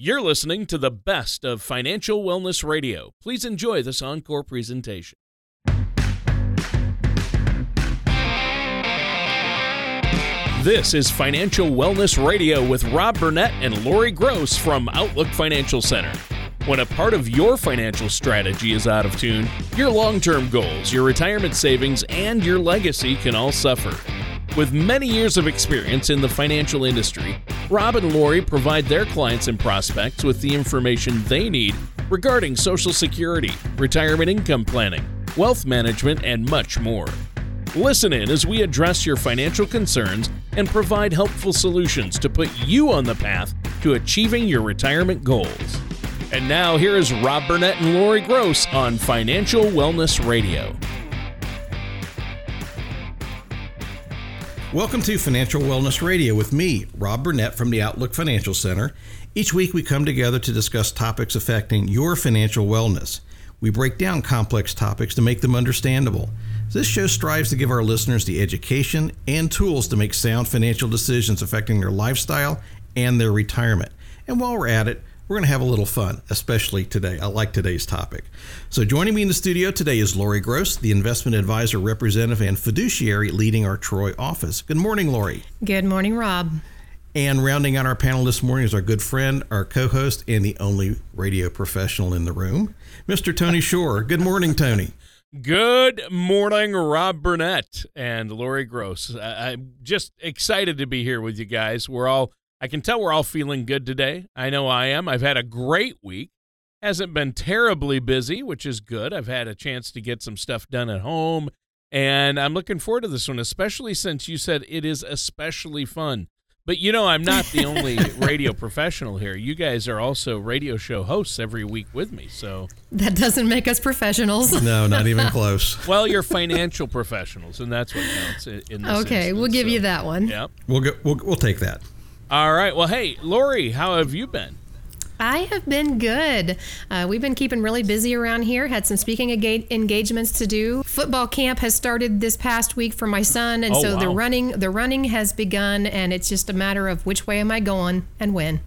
You're listening to the best of Financial Wellness Radio. Please enjoy this encore presentation. This is Financial Wellness Radio with Rob Burnett and Lori Gross from Outlook Financial Center. When a part of your financial strategy is out of tune, your long term goals, your retirement savings, and your legacy can all suffer. With many years of experience in the financial industry, Rob and Lori provide their clients and prospects with the information they need regarding Social Security, retirement income planning, wealth management, and much more. Listen in as we address your financial concerns and provide helpful solutions to put you on the path to achieving your retirement goals. And now, here is Rob Burnett and Lori Gross on Financial Wellness Radio. Welcome to Financial Wellness Radio with me, Rob Burnett from the Outlook Financial Center. Each week we come together to discuss topics affecting your financial wellness. We break down complex topics to make them understandable. This show strives to give our listeners the education and tools to make sound financial decisions affecting their lifestyle and their retirement. And while we're at it, we're going to have a little fun, especially today. I like today's topic. So, joining me in the studio today is Lori Gross, the investment advisor representative and fiduciary leading our Troy office. Good morning, Lori. Good morning, Rob. And rounding out our panel this morning is our good friend, our co host, and the only radio professional in the room, Mr. Tony Shore. Good morning, Tony. Good morning, Rob Burnett and Lori Gross. I'm just excited to be here with you guys. We're all I can tell we're all feeling good today. I know I am. I've had a great week. Hasn't been terribly busy, which is good. I've had a chance to get some stuff done at home, and I'm looking forward to this one, especially since you said it is especially fun. But you know, I'm not the only radio professional here. You guys are also radio show hosts every week with me. So that doesn't make us professionals. No, not even close. well, you're financial professionals, and that's what counts in this. Okay, instance. we'll give so, you that one. Yep. We'll go, we'll we'll take that. All right. Well, hey, Lori, how have you been? I have been good. Uh, we've been keeping really busy around here. Had some speaking engagements to do. Football camp has started this past week for my son, and Oh, so the running the running has begun, and it's just a matter of which way am I going and when.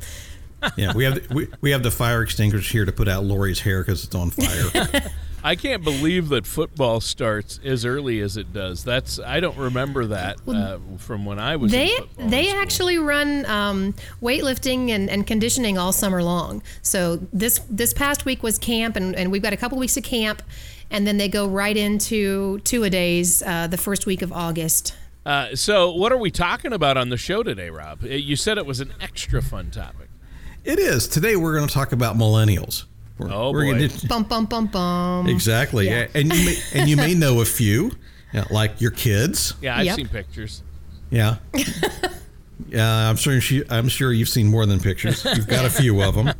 Yeah, we have the, we, we have the fire extinguishers here to put out Lori's hair because it's on fire. I can't believe that football starts as early as it does. That's I don't remember that uh, from when I was. in They football they school. actually run um, weightlifting and, and conditioning all summer long. So this this past week was camp, and, and we've got a couple weeks of camp, and then they go right into two a days uh, the first week of August. Uh, so, what are we talking about on the show today, Rob? Uh, You said it was an extra fun topic. it is. Today we're going to talk about millennials. We're, Oh, we're gonna boy. do- Bum bum bum bum. exactly. Yeah. And you may, and you may know a few, yeah, like your kids. Yeah, I've Yep. seen pictures. Yeah. Yeah, I'm sure she, I'm sure you've seen more than pictures. You've got a few of them.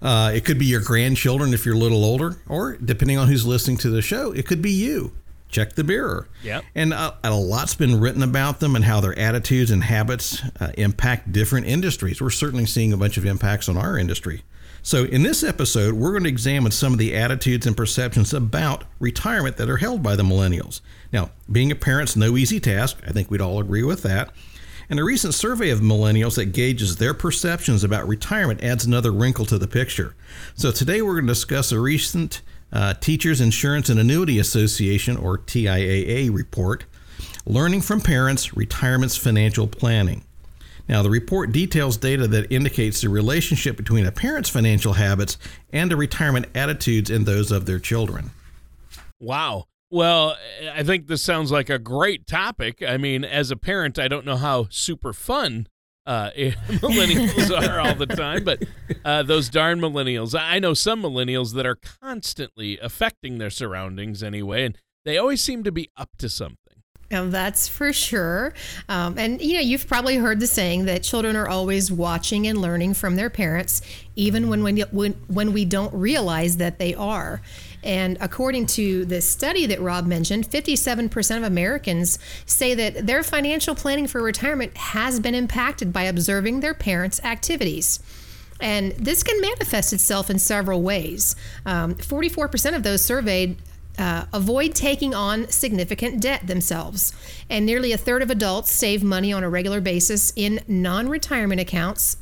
Uh, it could be your grandchildren if you're a little older, or depending on who's listening to the show, it could be you. Check the mirror. Yep. And uh, a lot's been written about them and how their attitudes and habits uh, impact different industries. We're certainly seeing a bunch of impacts on our industry. So, in this episode, we're going to examine some of the attitudes and perceptions about retirement that are held by the millennials. Now, being a parent's no easy task. I think we'd all agree with that. And a recent survey of millennials that gauges their perceptions about retirement adds another wrinkle to the picture. So, today we're going to discuss a recent uh, Teachers Insurance and Annuity Association, or TIAA, report Learning from Parents Retirement's Financial Planning. Now, the report details data that indicates the relationship between a parent's financial habits and the retirement attitudes in those of their children. Wow. Well, I think this sounds like a great topic. I mean, as a parent, I don't know how super fun uh, millennials are all the time, but uh, those darn millennials. I know some millennials that are constantly affecting their surroundings anyway, and they always seem to be up to something. That's for sure. Um, and you know, you've probably heard the saying that children are always watching and learning from their parents, even when we, when when we don't realize that they are. And according to the study that Rob mentioned, 57% of Americans say that their financial planning for retirement has been impacted by observing their parents' activities. And this can manifest itself in several ways. Um, 44% of those surveyed uh, avoid taking on significant debt themselves. And nearly a third of adults save money on a regular basis in non retirement accounts.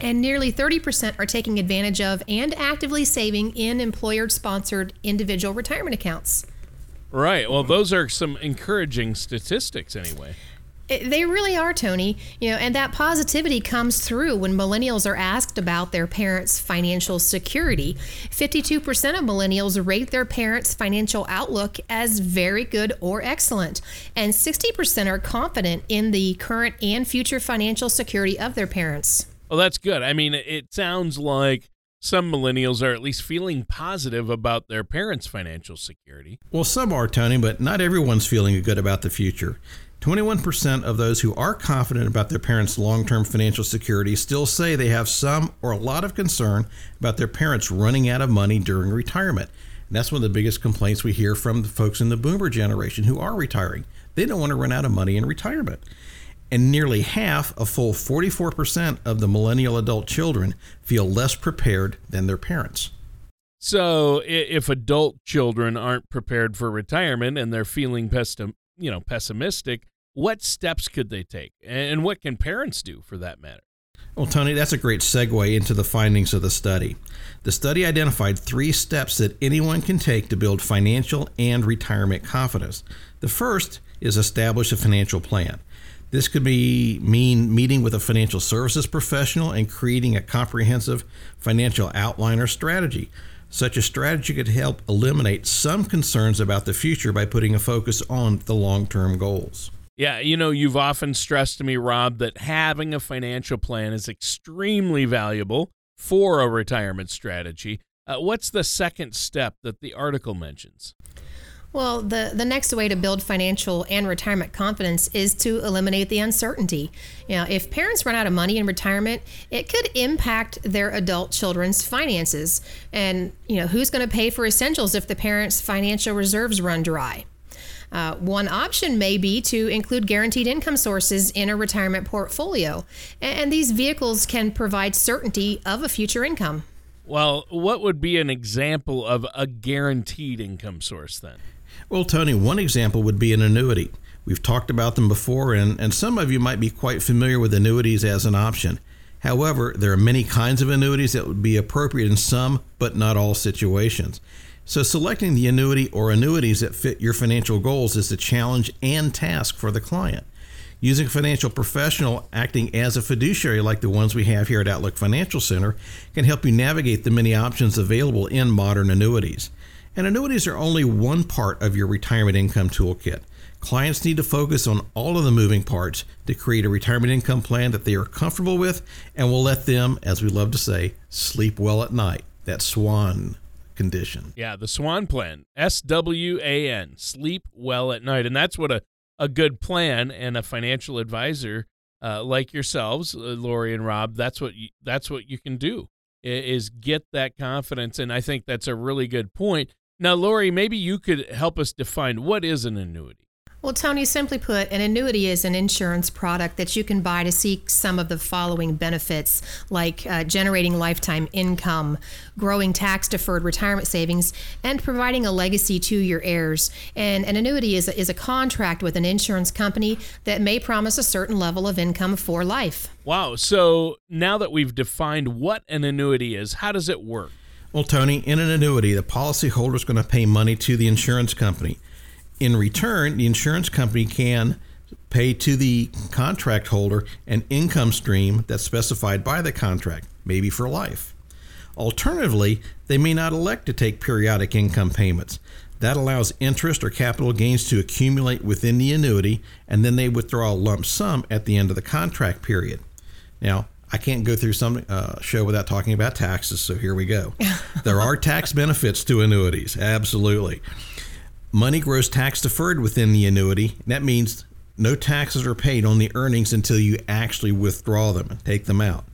And nearly 30% are taking advantage of and actively saving in employer sponsored individual retirement accounts. Right. Well, those are some encouraging statistics, anyway. They really are, Tony. You know, and that positivity comes through when millennials are asked about their parents' financial security. 52% of millennials rate their parents' financial outlook as very good or excellent, and 60% are confident in the current and future financial security of their parents. Well, that's good. I mean, it sounds like some millennials are at least feeling positive about their parents' financial security. Well, some are, Tony, but not everyone's feeling good about the future. 21% of those who are confident about their parents' long term financial security still say they have some or a lot of concern about their parents running out of money during retirement. And that's one of the biggest complaints we hear from the folks in the boomer generation who are retiring. They don't want to run out of money in retirement. And nearly half, a full 44% of the millennial adult children, feel less prepared than their parents. So, if adult children aren't prepared for retirement and they're feeling pessim- you know, pessimistic, what steps could they take? And what can parents do for that matter? Well, Tony, that's a great segue into the findings of the study. The study identified three steps that anyone can take to build financial and retirement confidence. The first is establish a financial plan. This could be mean meeting with a financial services professional and creating a comprehensive financial outline or strategy. Such a strategy could help eliminate some concerns about the future by putting a focus on the long term goals. Yeah, you know, you've often stressed to me, Rob, that having a financial plan is extremely valuable for a retirement strategy. Uh, what's the second step that the article mentions? Well, the, the next way to build financial and retirement confidence is to eliminate the uncertainty. You know, if parents run out of money in retirement, it could impact their adult children's finances. And, you know, who's going to pay for essentials if the parents' financial reserves run dry? Uh, one option may be to include guaranteed income sources in a retirement portfolio, and these vehicles can provide certainty of a future income. Well, what would be an example of a guaranteed income source then? Well, Tony, one example would be an annuity. We've talked about them before, and, and some of you might be quite familiar with annuities as an option. However, there are many kinds of annuities that would be appropriate in some, but not all situations. So, selecting the annuity or annuities that fit your financial goals is a challenge and task for the client. Using a financial professional acting as a fiduciary, like the ones we have here at Outlook Financial Center, can help you navigate the many options available in modern annuities. And annuities are only one part of your retirement income toolkit. Clients need to focus on all of the moving parts to create a retirement income plan that they are comfortable with and will let them, as we love to say, sleep well at night. That SWAN condition. Yeah, the SWAN plan. S W A N. Sleep well at night. And that's what a, a good plan and a financial advisor uh, like yourselves, uh, Lori and Rob, that's what you, that's what you can do is get that confidence. And I think that's a really good point now, Lori, maybe you could help us define what is an annuity. Well, Tony, simply put, an annuity is an insurance product that you can buy to seek some of the following benefits, like uh, generating lifetime income, growing tax deferred retirement savings, and providing a legacy to your heirs. And an annuity is a, is a contract with an insurance company that may promise a certain level of income for life. Wow. So now that we've defined what an annuity is, how does it work? Well, Tony, in an annuity, the policyholder is going to pay money to the insurance company. In return, the insurance company can pay to the contract holder an income stream that's specified by the contract, maybe for life. Alternatively, they may not elect to take periodic income payments. That allows interest or capital gains to accumulate within the annuity, and then they withdraw a lump sum at the end of the contract period. Now, I can't go through some uh, show without talking about taxes, so here we go. there are tax benefits to annuities, absolutely. Money grows tax deferred within the annuity. That means no taxes are paid on the earnings until you actually withdraw them and take them out.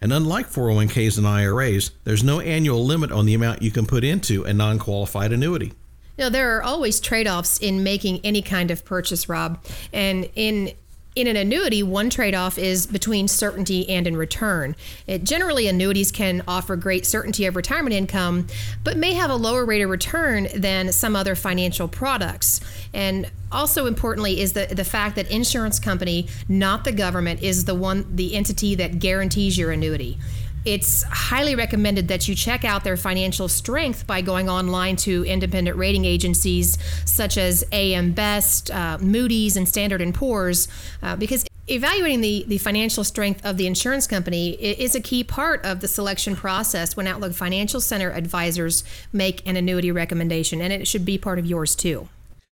And unlike 401ks and IRAs, there's no annual limit on the amount you can put into a non qualified annuity. Now, there are always trade offs in making any kind of purchase, Rob. And in In an annuity, one trade off is between certainty and in return. It, generally, annuities can offer great certainty of retirement income, but may have a lower rate of return than some other financial products. And also importantly is the, the fact that insurance company, not the government, is the one the entity that guarantees your annuity it's highly recommended that you check out their financial strength by going online to independent rating agencies such as AM Best, uh, Moody's, and Standard & Poor's, uh, because evaluating the, the financial strength of the insurance company is a key part of the selection process when Outlook Financial Center advisors make an annuity recommendation, and it should be part of yours too.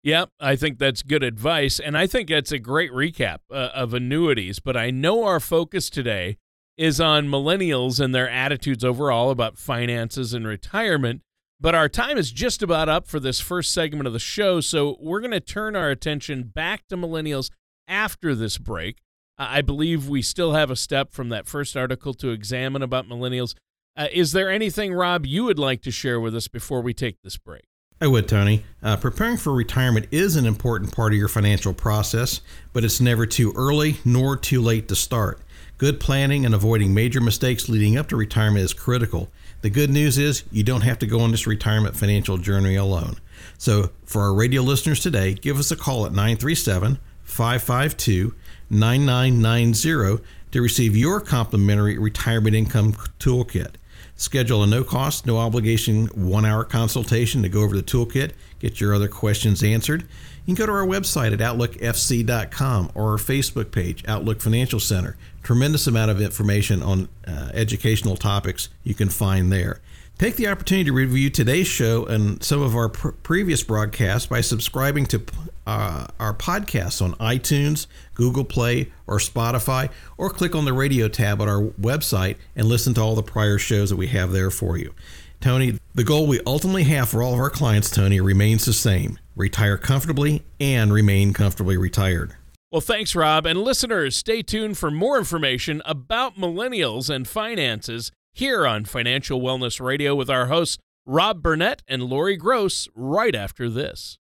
Yep, I think that's good advice. And I think that's a great recap uh, of annuities. But I know our focus today is on millennials and their attitudes overall about finances and retirement. But our time is just about up for this first segment of the show, so we're going to turn our attention back to millennials after this break. I believe we still have a step from that first article to examine about millennials. Uh, is there anything, Rob, you would like to share with us before we take this break? I would, Tony. Uh, preparing for retirement is an important part of your financial process, but it's never too early nor too late to start. Good planning and avoiding major mistakes leading up to retirement is critical. The good news is you don't have to go on this retirement financial journey alone. So, for our radio listeners today, give us a call at 937 552 9990 to receive your complimentary retirement income toolkit. Schedule a no cost, no obligation one hour consultation to go over the toolkit, get your other questions answered. You can go to our website at outlookfc.com or our Facebook page, Outlook Financial Center. Tremendous amount of information on uh, educational topics you can find there. Take the opportunity to review today's show and some of our pr- previous broadcasts by subscribing to uh, our podcasts on iTunes, Google Play, or Spotify, or click on the radio tab on our website and listen to all the prior shows that we have there for you. Tony, the goal we ultimately have for all of our clients, Tony, remains the same retire comfortably and remain comfortably retired. Well, thanks, Rob. And listeners, stay tuned for more information about millennials and finances here on Financial Wellness Radio with our hosts, Rob Burnett and Lori Gross, right after this.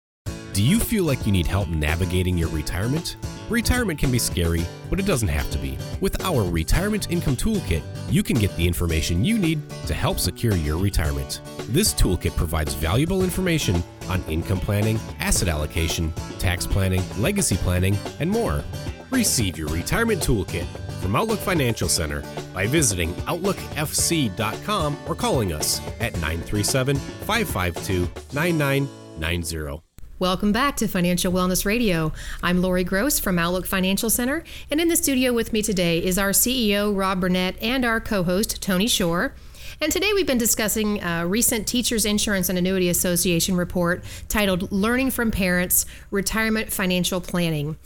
Do you feel like you need help navigating your retirement? Retirement can be scary, but it doesn't have to be. With our Retirement Income Toolkit, you can get the information you need to help secure your retirement. This toolkit provides valuable information on income planning, asset allocation, tax planning, legacy planning, and more. Receive your Retirement Toolkit from Outlook Financial Center by visiting OutlookFC.com or calling us at 937 552 9990. Welcome back to Financial Wellness Radio. I'm Lori Gross from Outlook Financial Center, and in the studio with me today is our CEO, Rob Burnett, and our co host, Tony Shore. And today we've been discussing a recent Teachers Insurance and Annuity Association report titled Learning from Parents Retirement Financial Planning.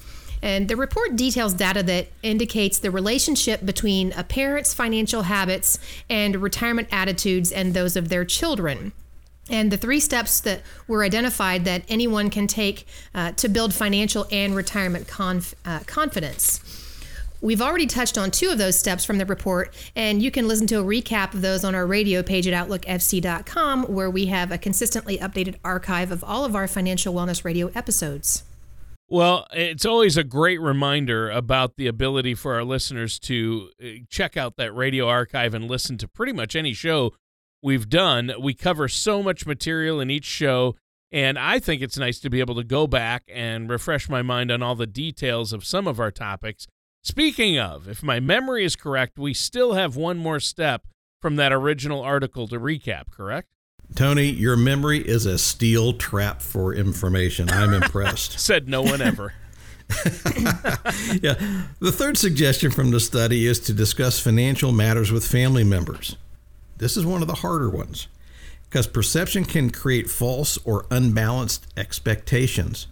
And the report details data that indicates the relationship between a parent's financial habits and retirement attitudes and those of their children and the three steps that were identified that anyone can take uh, to build financial and retirement conf- uh, confidence. We've already touched on two of those steps from the report, and you can listen to a recap of those on our radio page at OutlookFC.com, where we have a consistently updated archive of all of our financial wellness radio episodes. Well, it's always a great reminder about the ability for our listeners to uh, check out that radio archive and listen to pretty much any show we've done. We cover so much material in each show, and I think it's nice to be able to go back and refresh my mind on all the details of some of our topics. Speaking of, if my memory is correct, we still have one more step from that original article to recap, correct? Tony, your memory is a steel trap for information. I'm impressed. Said no one ever. yeah. The third suggestion from the study is to discuss financial matters with family members. This is one of the harder ones because perception can create false or unbalanced expectations.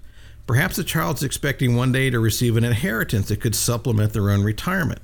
Perhaps a child's expecting one day to receive an inheritance that could supplement their own retirement.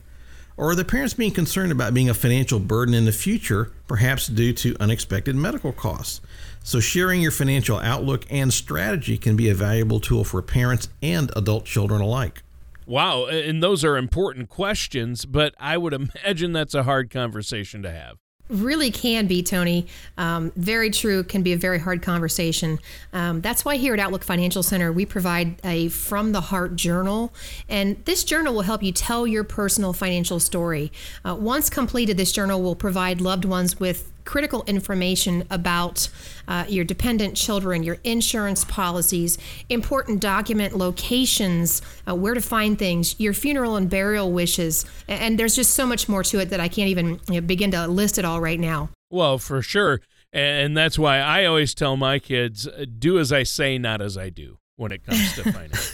Or the parents being concerned about being a financial burden in the future, perhaps due to unexpected medical costs? So, sharing your financial outlook and strategy can be a valuable tool for parents and adult children alike. Wow, and those are important questions, but I would imagine that's a hard conversation to have. Really can be, Tony. Um, very true, can be a very hard conversation. Um, that's why here at Outlook Financial Center, we provide a From the Heart journal. And this journal will help you tell your personal financial story. Uh, once completed, this journal will provide loved ones with critical information about uh, your dependent children, your insurance policies, important document locations, uh, where to find things, your funeral and burial wishes. And there's just so much more to it that I can't even you know, begin to list it all right now. Well, for sure. And that's why I always tell my kids do as I say, not as I do when it comes to finance.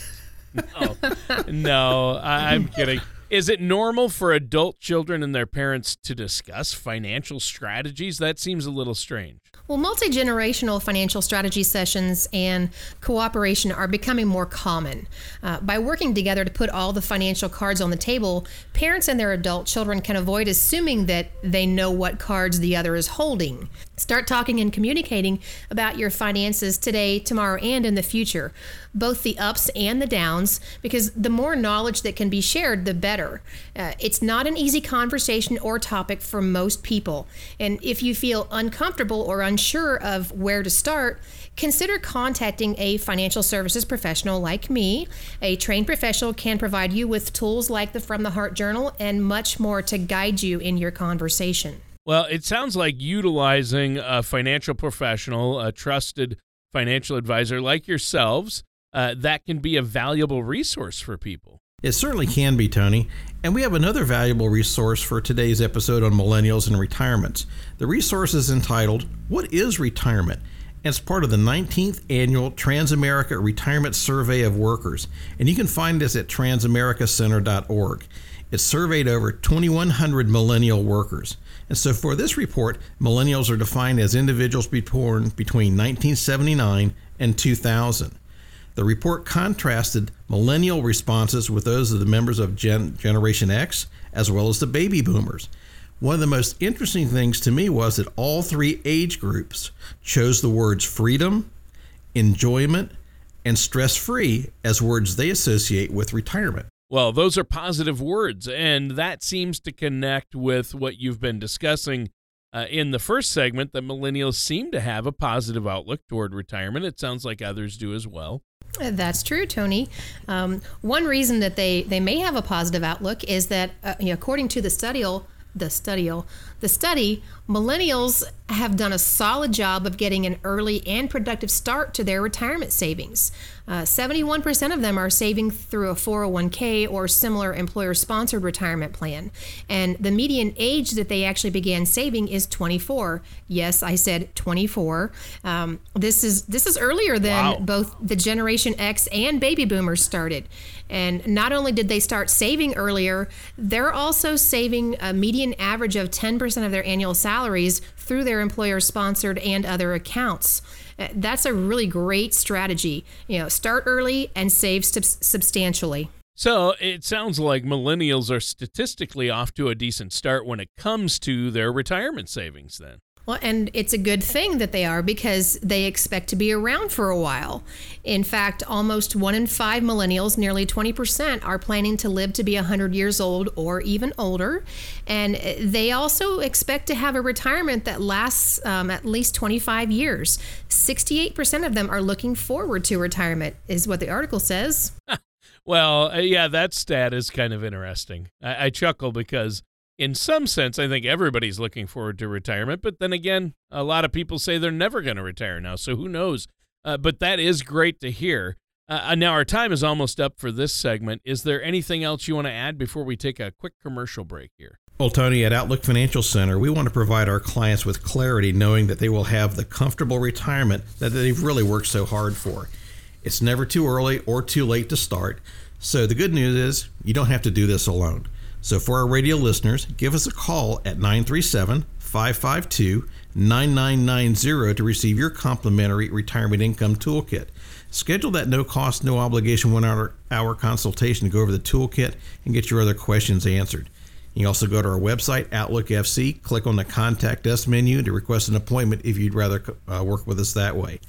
no, no, I'm kidding. Is it normal for adult children and their parents to discuss financial strategies? That seems a little strange. Well, multi generational financial strategy sessions and cooperation are becoming more common. Uh, by working together to put all the financial cards on the table, parents and their adult children can avoid assuming that they know what cards the other is holding. Start talking and communicating about your finances today, tomorrow, and in the future, both the ups and the downs, because the more knowledge that can be shared, the better. Uh, it's not an easy conversation or topic for most people. And if you feel uncomfortable or unsure of where to start, consider contacting a financial services professional like me. A trained professional can provide you with tools like the From the Heart Journal and much more to guide you in your conversation. Well, it sounds like utilizing a financial professional, a trusted financial advisor like yourselves, uh, that can be a valuable resource for people. It certainly can be, Tony. And we have another valuable resource for today's episode on millennials and retirements. The resource is entitled, What is Retirement? And it's part of the 19th annual Transamerica Retirement Survey of Workers. And you can find this at transamericacenter.org. It surveyed over 2,100 millennial workers. And so for this report, millennials are defined as individuals born between 1979 and 2000. The report contrasted millennial responses with those of the members of Gen- Generation X as well as the baby boomers. One of the most interesting things to me was that all three age groups chose the words freedom, enjoyment, and stress free as words they associate with retirement. Well, those are positive words, and that seems to connect with what you've been discussing uh, in the first segment that millennials seem to have a positive outlook toward retirement. It sounds like others do as well. Uh, that's true, Tony. Um, one reason that they, they may have a positive outlook is that, uh, you know, according to the study, the study, the study, millennials have done a solid job of getting an early and productive start to their retirement savings. Uh, 71% of them are saving through a 401k or similar employer sponsored retirement plan. And the median age that they actually began saving is 24. Yes, I said 24. Um, this is this is earlier than wow. both the Generation X and baby boomers started. And not only did they start saving earlier, they're also saving a median average of 10% of their annual salaries through their employer sponsored and other accounts. Uh, that's a really great strategy. You know, start early and save sub- substantially. So it sounds like millennials are statistically off to a decent start when it comes to their retirement savings, then. Well, and it's a good thing that they are because they expect to be around for a while. In fact, almost one in five millennials, nearly 20%, are planning to live to be 100 years old or even older. And they also expect to have a retirement that lasts um, at least 25 years. 68% of them are looking forward to retirement, is what the article says. well, uh, yeah, that stat is kind of interesting. I, I chuckle because in some sense, I think everybody's looking forward to retirement. But then again, a lot of people say they're never going to retire now. So who knows? Uh, but that is great to hear. Uh, uh, now, our time is almost up for this segment. Is there anything else you want to add before we take a quick commercial break here? Well, Tony, at Outlook Financial Center, we want to provide our clients with clarity, knowing that they will have the comfortable retirement that they've really worked so hard for. It's never too early or too late to start. So, the good news is you don't have to do this alone. So for our radio listeners, give us a call at 937 552 9990 to receive your complimentary retirement income toolkit. Schedule that no cost, no obligation one hour, hour consultation to go over the toolkit and get your other questions answered. You can also go to our website, Outlook FC, click on the Contact Us menu to request an appointment if you'd rather uh, work with us that way.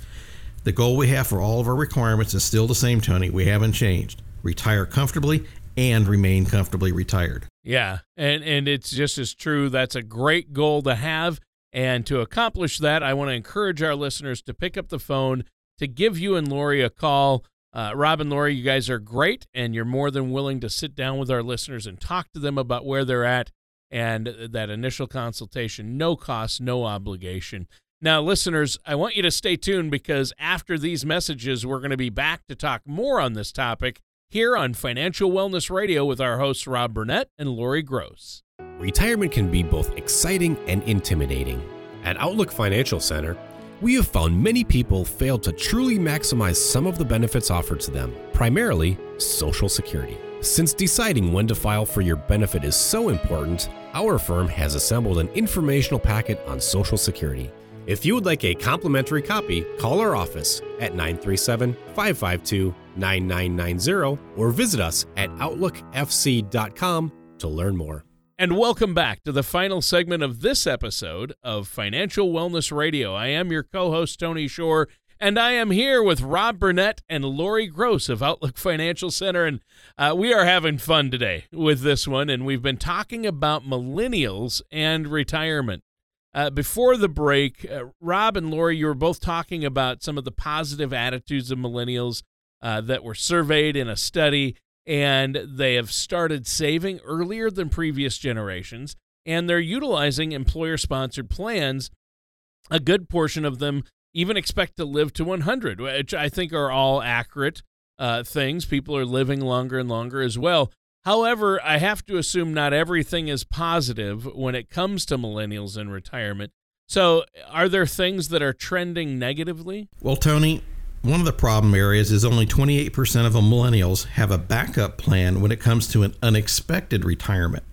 The goal we have for all of our requirements is still the same, Tony. We haven't changed. Retire comfortably and remain comfortably retired. Yeah, and and it's just as true. That's a great goal to have, and to accomplish that, I want to encourage our listeners to pick up the phone to give you and Lori a call. Uh, Rob and Lori, you guys are great, and you're more than willing to sit down with our listeners and talk to them about where they're at and that initial consultation, no cost, no obligation. Now, listeners, I want you to stay tuned because after these messages, we're going to be back to talk more on this topic here on Financial Wellness Radio with our hosts Rob Burnett and Lori Gross. Retirement can be both exciting and intimidating. At Outlook Financial Center, we have found many people fail to truly maximize some of the benefits offered to them, primarily Social Security. Since deciding when to file for your benefit is so important, our firm has assembled an informational packet on Social Security. If you would like a complimentary copy, call our office at 937 552 9990 or visit us at OutlookFC.com to learn more. And welcome back to the final segment of this episode of Financial Wellness Radio. I am your co host, Tony Shore, and I am here with Rob Burnett and Lori Gross of Outlook Financial Center. And uh, we are having fun today with this one. And we've been talking about millennials and retirement. Uh, before the break, uh, Rob and Lori, you were both talking about some of the positive attitudes of millennials uh, that were surveyed in a study, and they have started saving earlier than previous generations, and they're utilizing employer sponsored plans. A good portion of them even expect to live to 100, which I think are all accurate uh, things. People are living longer and longer as well. However, I have to assume not everything is positive when it comes to millennials in retirement. So, are there things that are trending negatively? Well, Tony, one of the problem areas is only 28% of millennials have a backup plan when it comes to an unexpected retirement.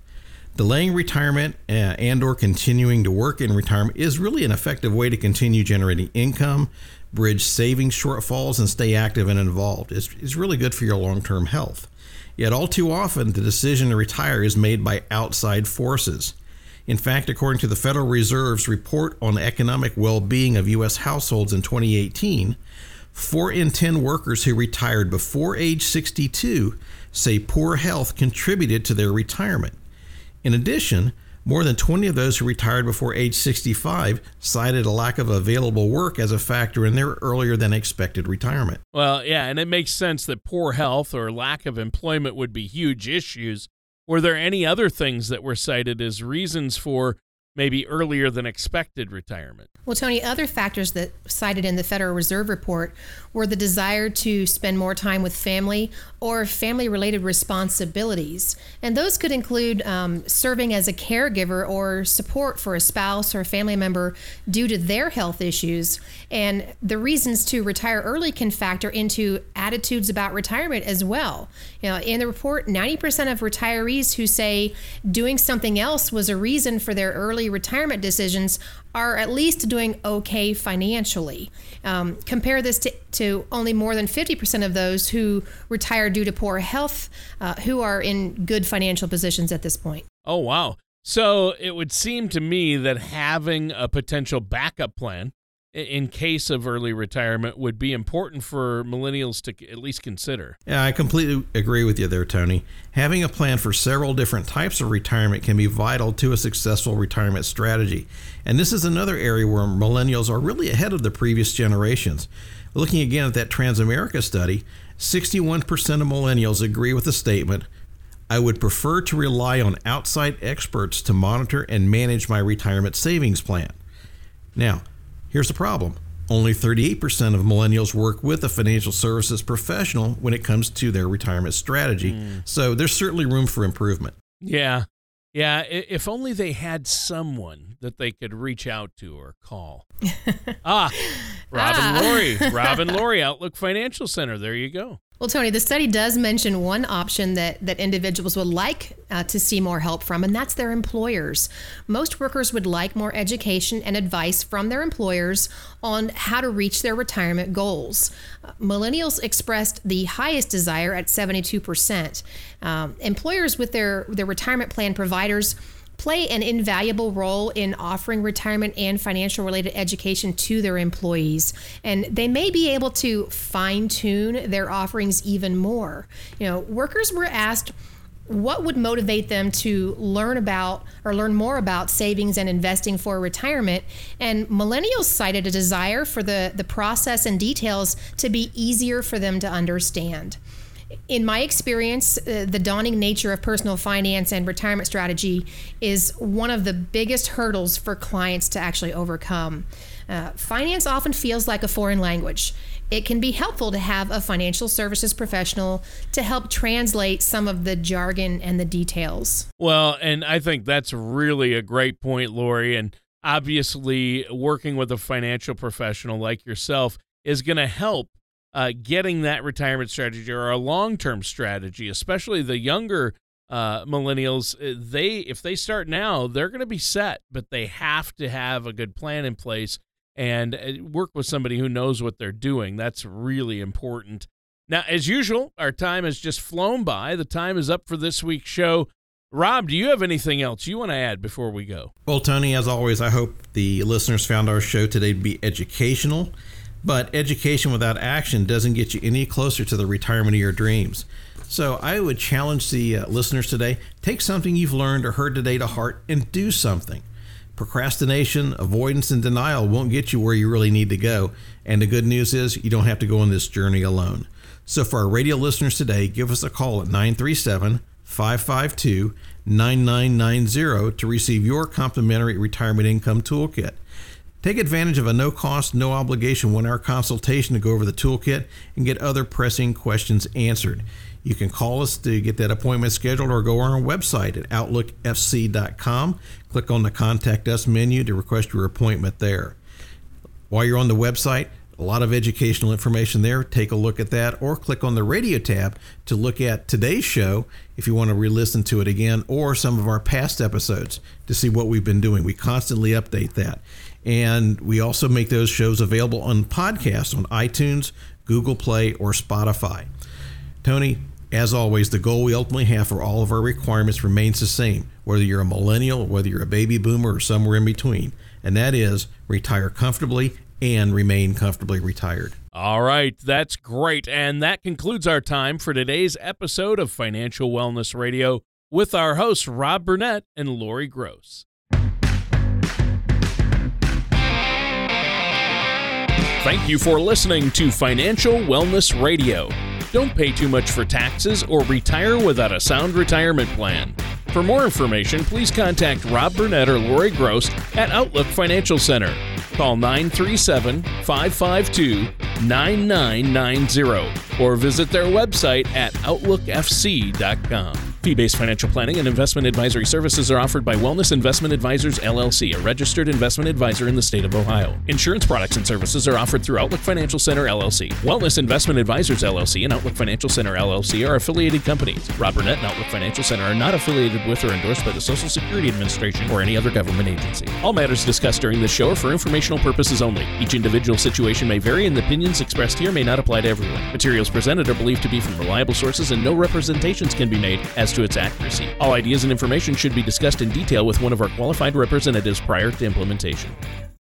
Delaying retirement uh, and or continuing to work in retirement is really an effective way to continue generating income, bridge savings shortfalls, and stay active and involved. It's, it's really good for your long-term health. Yet, all too often, the decision to retire is made by outside forces. In fact, according to the Federal Reserve's report on the economic well being of U.S. households in 2018, 4 in 10 workers who retired before age 62 say poor health contributed to their retirement. In addition, more than 20 of those who retired before age 65 cited a lack of available work as a factor in their earlier than expected retirement. Well, yeah, and it makes sense that poor health or lack of employment would be huge issues. Were there any other things that were cited as reasons for maybe earlier than expected retirement. Well, Tony, other factors that cited in the Federal Reserve report were the desire to spend more time with family or family related responsibilities. And those could include um, serving as a caregiver or support for a spouse or a family member due to their health issues. And the reasons to retire early can factor into attitudes about retirement as well. You know, in the report, 90% of retirees who say doing something else was a reason for their early retirement decisions are at least doing okay financially. Um, compare this to, to only more than 50% of those who retire due to poor health, uh, who are in good financial positions at this point. Oh, wow. So it would seem to me that having a potential backup plan in case of early retirement would be important for millennials to at least consider. Yeah, I completely agree with you there, Tony. Having a plan for several different types of retirement can be vital to a successful retirement strategy. And this is another area where millennials are really ahead of the previous generations. Looking again at that Transamerica study, 61% of millennials agree with the statement I would prefer to rely on outside experts to monitor and manage my retirement savings plan. Now, Here's the problem only 38% of millennials work with a financial services professional when it comes to their retirement strategy. Mm. So there's certainly room for improvement. Yeah. Yeah. If only they had someone that they could reach out to or call. ah, Robin ah. Lori, Robin Lori, Outlook Financial Center. There you go. Well, Tony, the study does mention one option that, that individuals would like uh, to see more help from, and that's their employers. Most workers would like more education and advice from their employers on how to reach their retirement goals. Uh, millennials expressed the highest desire at 72%. Um, employers with their, their retirement plan providers play an invaluable role in offering retirement and financial related education to their employees. And they may be able to fine tune their offerings even more. You know, workers were asked what would motivate them to learn about or learn more about savings and investing for retirement? And millennials cited a desire for the, the process and details to be easier for them to understand. In my experience, uh, the dawning nature of personal finance and retirement strategy is one of the biggest hurdles for clients to actually overcome. Uh, finance often feels like a foreign language it can be helpful to have a financial services professional to help translate some of the jargon and the details. Well, and I think that's really a great point, Lori. And obviously, working with a financial professional like yourself is going to help uh, getting that retirement strategy or a long term strategy, especially the younger uh, millennials. Uh, they, if they start now, they're going to be set, but they have to have a good plan in place and uh, work with somebody who knows what they're doing. That's really important. Now, as usual, our time has just flown by. The time is up for this week's show. Rob, do you have anything else you want to add before we go? Well, Tony, as always, I hope the listeners found our show today to be educational. But education without action doesn't get you any closer to the retirement of your dreams. So I would challenge the uh, listeners today take something you've learned or heard today to heart and do something. Procrastination, avoidance, and denial won't get you where you really need to go. And the good news is you don't have to go on this journey alone. So, for our radio listeners today, give us a call at 937 552 9990 to receive your complimentary retirement income toolkit. Take advantage of a no cost, no obligation one hour consultation to go over the toolkit and get other pressing questions answered. You can call us to get that appointment scheduled or go on our website at outlookfc.com. Click on the Contact Us menu to request your appointment there. While you're on the website, a lot of educational information there. Take a look at that or click on the radio tab to look at today's show if you want to re listen to it again or some of our past episodes to see what we've been doing. We constantly update that. And we also make those shows available on podcast on iTunes, Google Play, or Spotify. Tony, as always, the goal we ultimately have for all of our requirements remains the same, whether you're a millennial, whether you're a baby boomer, or somewhere in between, and that is retire comfortably and remain comfortably retired. All right, that's great. And that concludes our time for today's episode of Financial Wellness Radio with our hosts, Rob Burnett and Lori Gross. Thank you for listening to Financial Wellness Radio. Don't pay too much for taxes or retire without a sound retirement plan. For more information, please contact Rob Burnett or Lori Gross at Outlook Financial Center. Call 937 552 9990 or visit their website at OutlookFC.com. Fee based financial planning and investment advisory services are offered by Wellness Investment Advisors LLC, a registered investment advisor in the state of Ohio. Insurance products and services are offered through Outlook Financial Center LLC. Wellness Investment Advisors LLC and Outlook Financial Center LLC are affiliated companies. Rob Burnett and Outlook Financial Center are not affiliated with or endorsed by the Social Security Administration or any other government agency. All matters discussed during this show are for informational purposes only. Each individual situation may vary, and the opinions expressed here may not apply to everyone. Materials presented are believed to be from reliable sources, and no representations can be made as to its accuracy. All ideas and information should be discussed in detail with one of our qualified representatives prior to implementation.